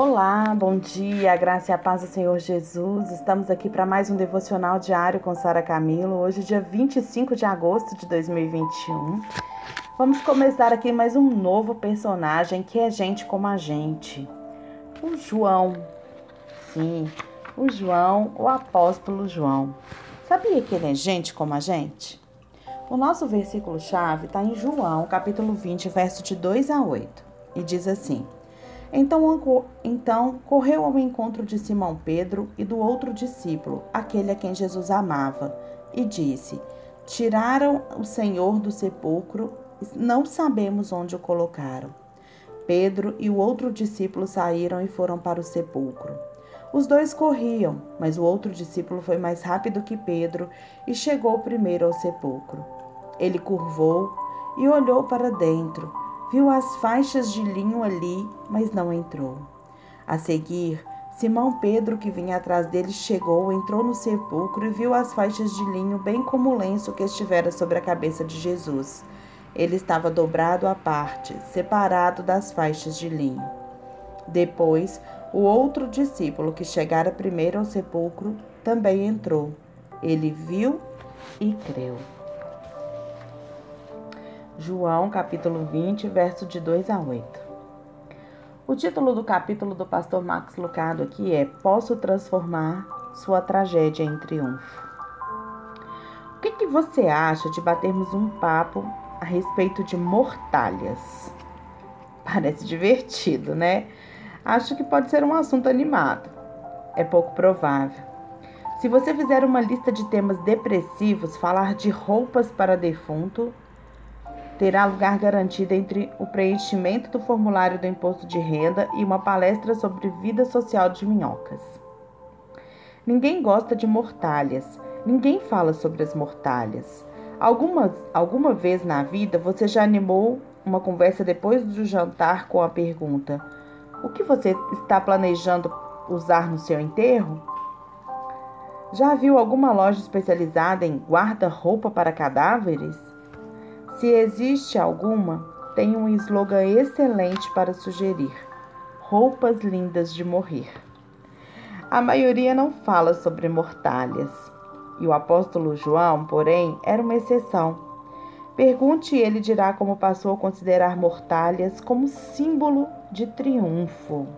Olá, bom dia, graça e a paz do Senhor Jesus. Estamos aqui para mais um devocional diário com Sara Camilo. Hoje, dia 25 de agosto de 2021. Vamos começar aqui mais um novo personagem que é gente como a gente. O João. Sim, o João, o apóstolo João. Sabia que ele é gente como a gente? O nosso versículo-chave está em João, capítulo 20, verso de 2 a 8. E diz assim. Então, então correu ao encontro de Simão Pedro e do outro discípulo, aquele a quem Jesus amava, e disse: Tiraram o Senhor do sepulcro, não sabemos onde o colocaram. Pedro e o outro discípulo saíram e foram para o sepulcro. Os dois corriam, mas o outro discípulo foi mais rápido que Pedro e chegou primeiro ao sepulcro. Ele curvou e olhou para dentro Viu as faixas de linho ali, mas não entrou. A seguir, Simão Pedro, que vinha atrás dele, chegou, entrou no sepulcro e viu as faixas de linho, bem como o lenço que estivera sobre a cabeça de Jesus. Ele estava dobrado à parte, separado das faixas de linho. Depois, o outro discípulo, que chegara primeiro ao sepulcro, também entrou. Ele viu e creu. João capítulo 20, verso de 2 a 8. O título do capítulo do pastor Max Lucado aqui é Posso transformar sua tragédia em triunfo. O que, que você acha de batermos um papo a respeito de mortalhas? Parece divertido, né? Acho que pode ser um assunto animado. É pouco provável. Se você fizer uma lista de temas depressivos, falar de roupas para defunto terá lugar garantido entre o preenchimento do formulário do imposto de renda e uma palestra sobre vida social de minhocas. Ninguém gosta de mortalhas, ninguém fala sobre as mortalhas. Algumas, alguma vez na vida você já animou uma conversa depois do jantar com a pergunta: O que você está planejando usar no seu enterro? Já viu alguma loja especializada em guarda-roupa para cadáveres? Se existe alguma, tem um slogan excelente para sugerir: roupas lindas de morrer. A maioria não fala sobre mortalhas, e o apóstolo João, porém, era uma exceção. Pergunte e ele dirá como passou a considerar mortalhas como símbolo de triunfo.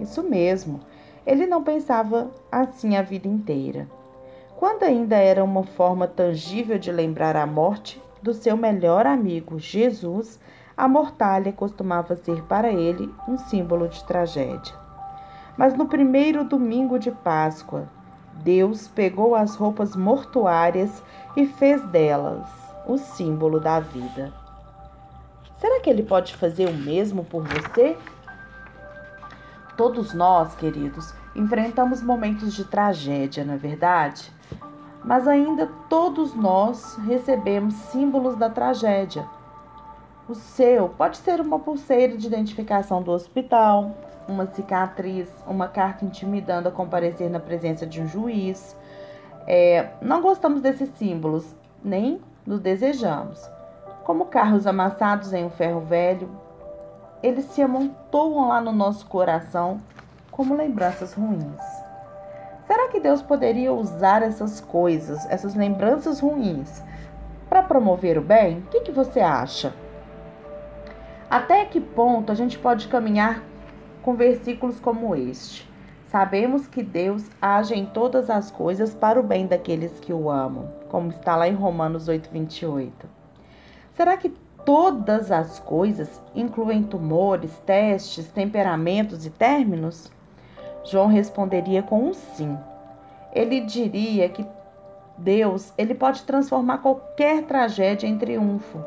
Isso mesmo, ele não pensava assim a vida inteira. Quando ainda era uma forma tangível de lembrar a morte, do seu melhor amigo Jesus, a mortalha costumava ser para ele um símbolo de tragédia. Mas no primeiro domingo de Páscoa, Deus pegou as roupas mortuárias e fez delas o símbolo da vida. Será que ele pode fazer o mesmo por você? Todos nós, queridos, enfrentamos momentos de tragédia, não é verdade? Mas ainda todos nós recebemos símbolos da tragédia. O seu pode ser uma pulseira de identificação do hospital, uma cicatriz, uma carta intimidando a comparecer na presença de um juiz. É, não gostamos desses símbolos, nem nos desejamos. Como carros amassados em um ferro velho, eles se amontoam lá no nosso coração como lembranças ruins. Será que Deus poderia usar essas coisas, essas lembranças ruins, para promover o bem? O que, que você acha? Até que ponto a gente pode caminhar com versículos como este? Sabemos que Deus age em todas as coisas para o bem daqueles que o amam, como está lá em Romanos 8, 28. Será que todas as coisas incluem tumores, testes, temperamentos e términos? João responderia com um sim. Ele diria que Deus, ele pode transformar qualquer tragédia em triunfo,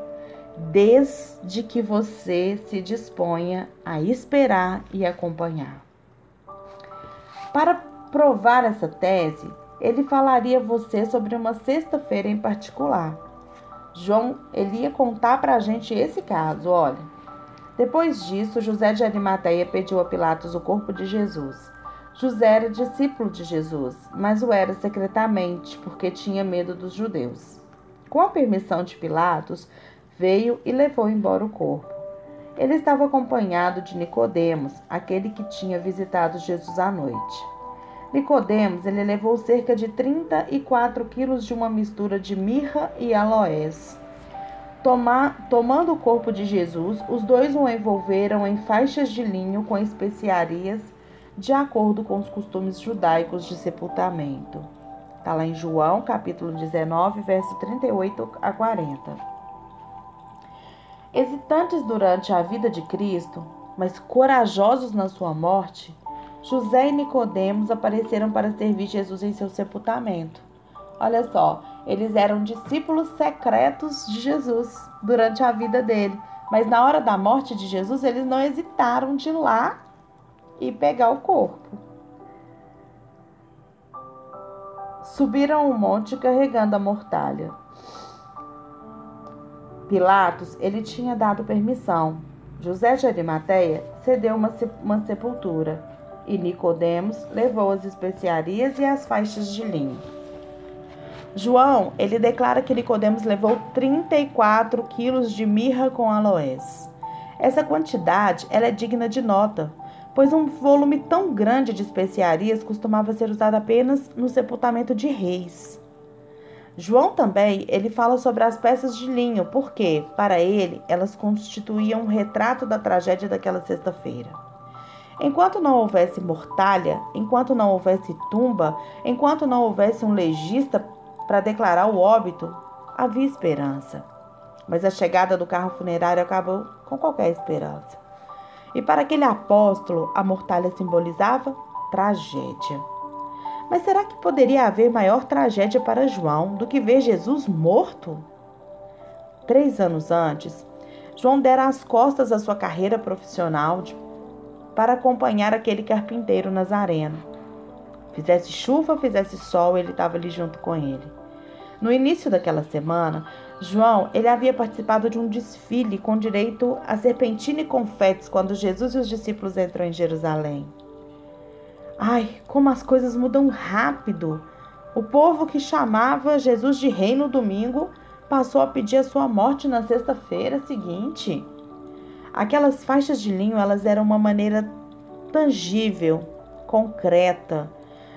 desde que você se disponha a esperar e acompanhar. Para provar essa tese, ele falaria a você sobre uma sexta-feira em particular. João, ele ia contar para a gente esse caso, olha. Depois disso, José de Arimateia pediu a Pilatos o corpo de Jesus. José era discípulo de Jesus, mas o era secretamente, porque tinha medo dos judeus. Com a permissão de Pilatos, veio e levou embora o corpo. Ele estava acompanhado de Nicodemos, aquele que tinha visitado Jesus à noite. Nicodemos, ele levou cerca de 34 quilos de uma mistura de mirra e aloés. Toma, tomando o corpo de Jesus, os dois o envolveram em faixas de linho com especiarias, de acordo com os costumes judaicos de sepultamento. Está lá em João, capítulo 19, verso 38 a 40. Hesitantes durante a vida de Cristo, mas corajosos na sua morte, José e Nicodemos apareceram para servir Jesus em seu sepultamento. Olha só, eles eram discípulos secretos de Jesus durante a vida dele, mas na hora da morte de Jesus, eles não hesitaram de ir lá e pegar o corpo. Subiram o monte carregando a mortalha. Pilatos, ele tinha dado permissão. José de Arimateia cedeu uma, uma sepultura e Nicodemos levou as especiarias e as faixas de linho. João, ele declara que Nicodemos levou 34 quilos de mirra com aloés. Essa quantidade ela é digna de nota, pois um volume tão grande de especiarias costumava ser usado apenas no sepultamento de reis. João também ele fala sobre as peças de linho, porque, para ele, elas constituíam um retrato da tragédia daquela sexta-feira. Enquanto não houvesse mortalha, enquanto não houvesse tumba, enquanto não houvesse um legista para declarar o óbito, havia esperança. Mas a chegada do carro funerário acabou com qualquer esperança. E para aquele apóstolo, a mortalha simbolizava tragédia. Mas será que poderia haver maior tragédia para João do que ver Jesus morto? Três anos antes, João dera as costas à sua carreira profissional de, para acompanhar aquele carpinteiro Nazareno. Fizesse chuva, fizesse sol, ele estava ali junto com ele. No início daquela semana, João, ele havia participado de um desfile com direito a serpentina e confetes quando Jesus e os discípulos entram em Jerusalém. Ai, como as coisas mudam rápido! O povo que chamava Jesus de rei no domingo passou a pedir a sua morte na sexta-feira seguinte. Aquelas faixas de linho, elas eram uma maneira tangível, concreta,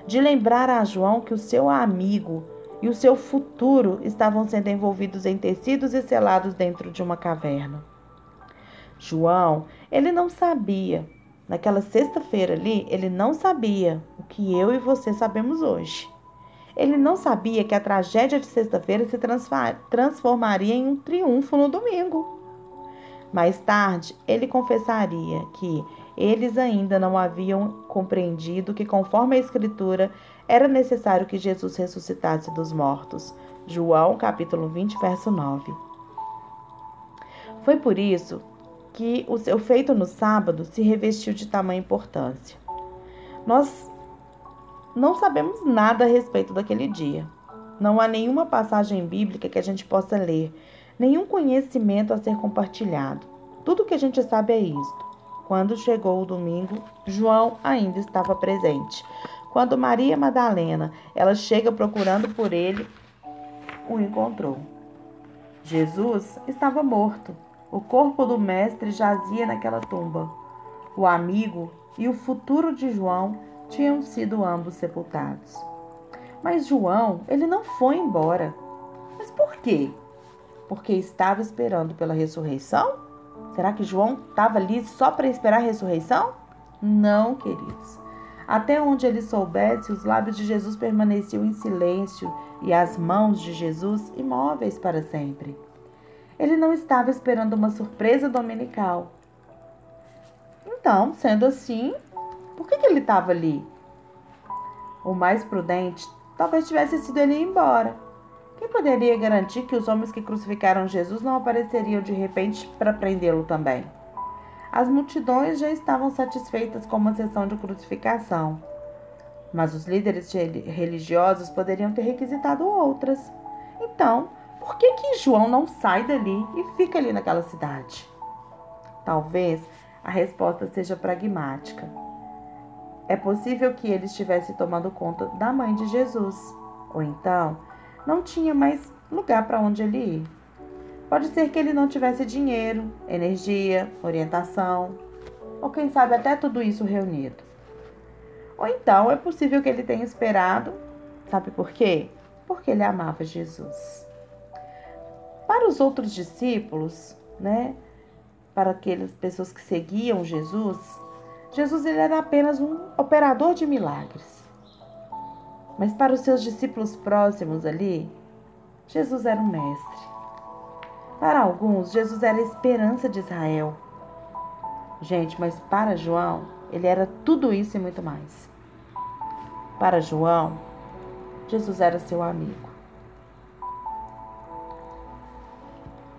de lembrar a João que o seu amigo e o seu futuro estavam sendo envolvidos em tecidos e selados dentro de uma caverna. João, ele não sabia, naquela sexta-feira ali, ele não sabia o que eu e você sabemos hoje. Ele não sabia que a tragédia de sexta-feira se transformaria em um triunfo no domingo. Mais tarde, ele confessaria que eles ainda não haviam compreendido que, conforme a Escritura, era necessário que Jesus ressuscitasse dos mortos. João capítulo 20, verso 9. Foi por isso que o seu feito no sábado se revestiu de tamanha importância. Nós não sabemos nada a respeito daquele dia. Não há nenhuma passagem bíblica que a gente possa ler, nenhum conhecimento a ser compartilhado. Tudo que a gente sabe é isto. Quando chegou o domingo, João ainda estava presente. Quando Maria Madalena, ela chega procurando por ele, o encontrou. Jesus estava morto. O corpo do mestre jazia naquela tumba. O amigo e o futuro de João tinham sido ambos sepultados. Mas João, ele não foi embora. Mas por quê? Porque estava esperando pela ressurreição? Será que João estava ali só para esperar a ressurreição? Não, queridos. Até onde ele soubesse, os lábios de Jesus permaneciam em silêncio e as mãos de Jesus imóveis para sempre. Ele não estava esperando uma surpresa dominical. Então, sendo assim, por que, que ele estava ali? O mais prudente talvez tivesse sido ele ir embora. Quem poderia garantir que os homens que crucificaram Jesus não apareceriam de repente para prendê-lo também? As multidões já estavam satisfeitas com uma sessão de crucificação, mas os líderes religiosos poderiam ter requisitado outras. Então, por que, que João não sai dali e fica ali naquela cidade? Talvez a resposta seja pragmática. É possível que ele estivesse tomando conta da mãe de Jesus, ou então não tinha mais lugar para onde ele ir. Pode ser que ele não tivesse dinheiro, energia, orientação, ou quem sabe até tudo isso reunido. Ou então é possível que ele tenha esperado, sabe por quê? Porque ele amava Jesus. Para os outros discípulos, né, para aquelas pessoas que seguiam Jesus, Jesus ele era apenas um operador de milagres. Mas para os seus discípulos próximos ali, Jesus era um mestre. Para alguns, Jesus era a esperança de Israel. Gente, mas para João, ele era tudo isso e muito mais. Para João, Jesus era seu amigo.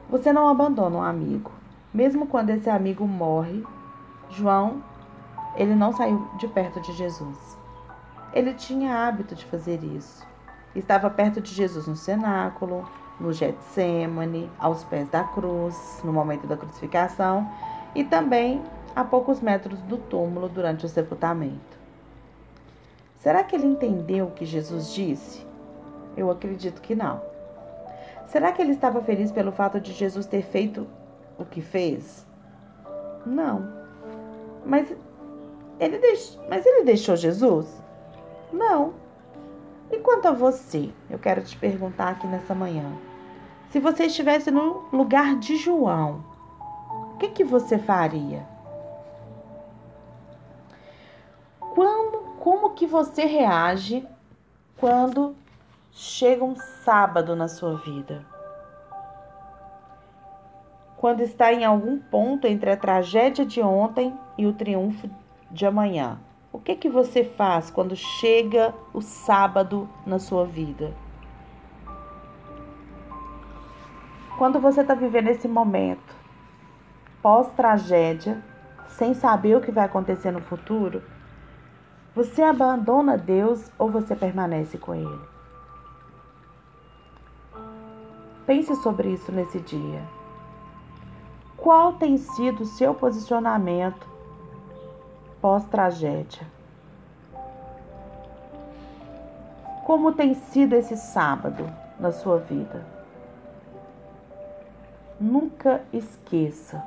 Você não abandona um amigo, mesmo quando esse amigo morre. João, ele não saiu de perto de Jesus. Ele tinha hábito de fazer isso. Estava perto de Jesus no cenáculo, no Getsemane, aos pés da cruz, no momento da crucificação, e também a poucos metros do túmulo durante o sepultamento. Será que ele entendeu o que Jesus disse? Eu acredito que não. Será que ele estava feliz pelo fato de Jesus ter feito o que fez? Não. Mas ele, deix... Mas ele deixou Jesus? Não. E quanto a você, eu quero te perguntar aqui nessa manhã. Se você estivesse no lugar de João, o que, que você faria? Quando, como que você reage quando chega um sábado na sua vida. Quando está em algum ponto entre a tragédia de ontem e o triunfo de amanhã. O que que você faz quando chega o sábado na sua vida? Quando você está vivendo esse momento pós-tragédia, sem saber o que vai acontecer no futuro, você abandona Deus ou você permanece com Ele? Pense sobre isso nesse dia. Qual tem sido o seu posicionamento pós-tragédia? Como tem sido esse sábado na sua vida? Nunca esqueça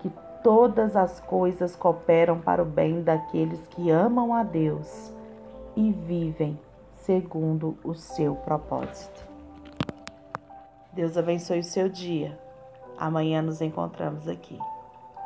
que todas as coisas cooperam para o bem daqueles que amam a Deus e vivem segundo o seu propósito. Deus abençoe o seu dia. Amanhã nos encontramos aqui.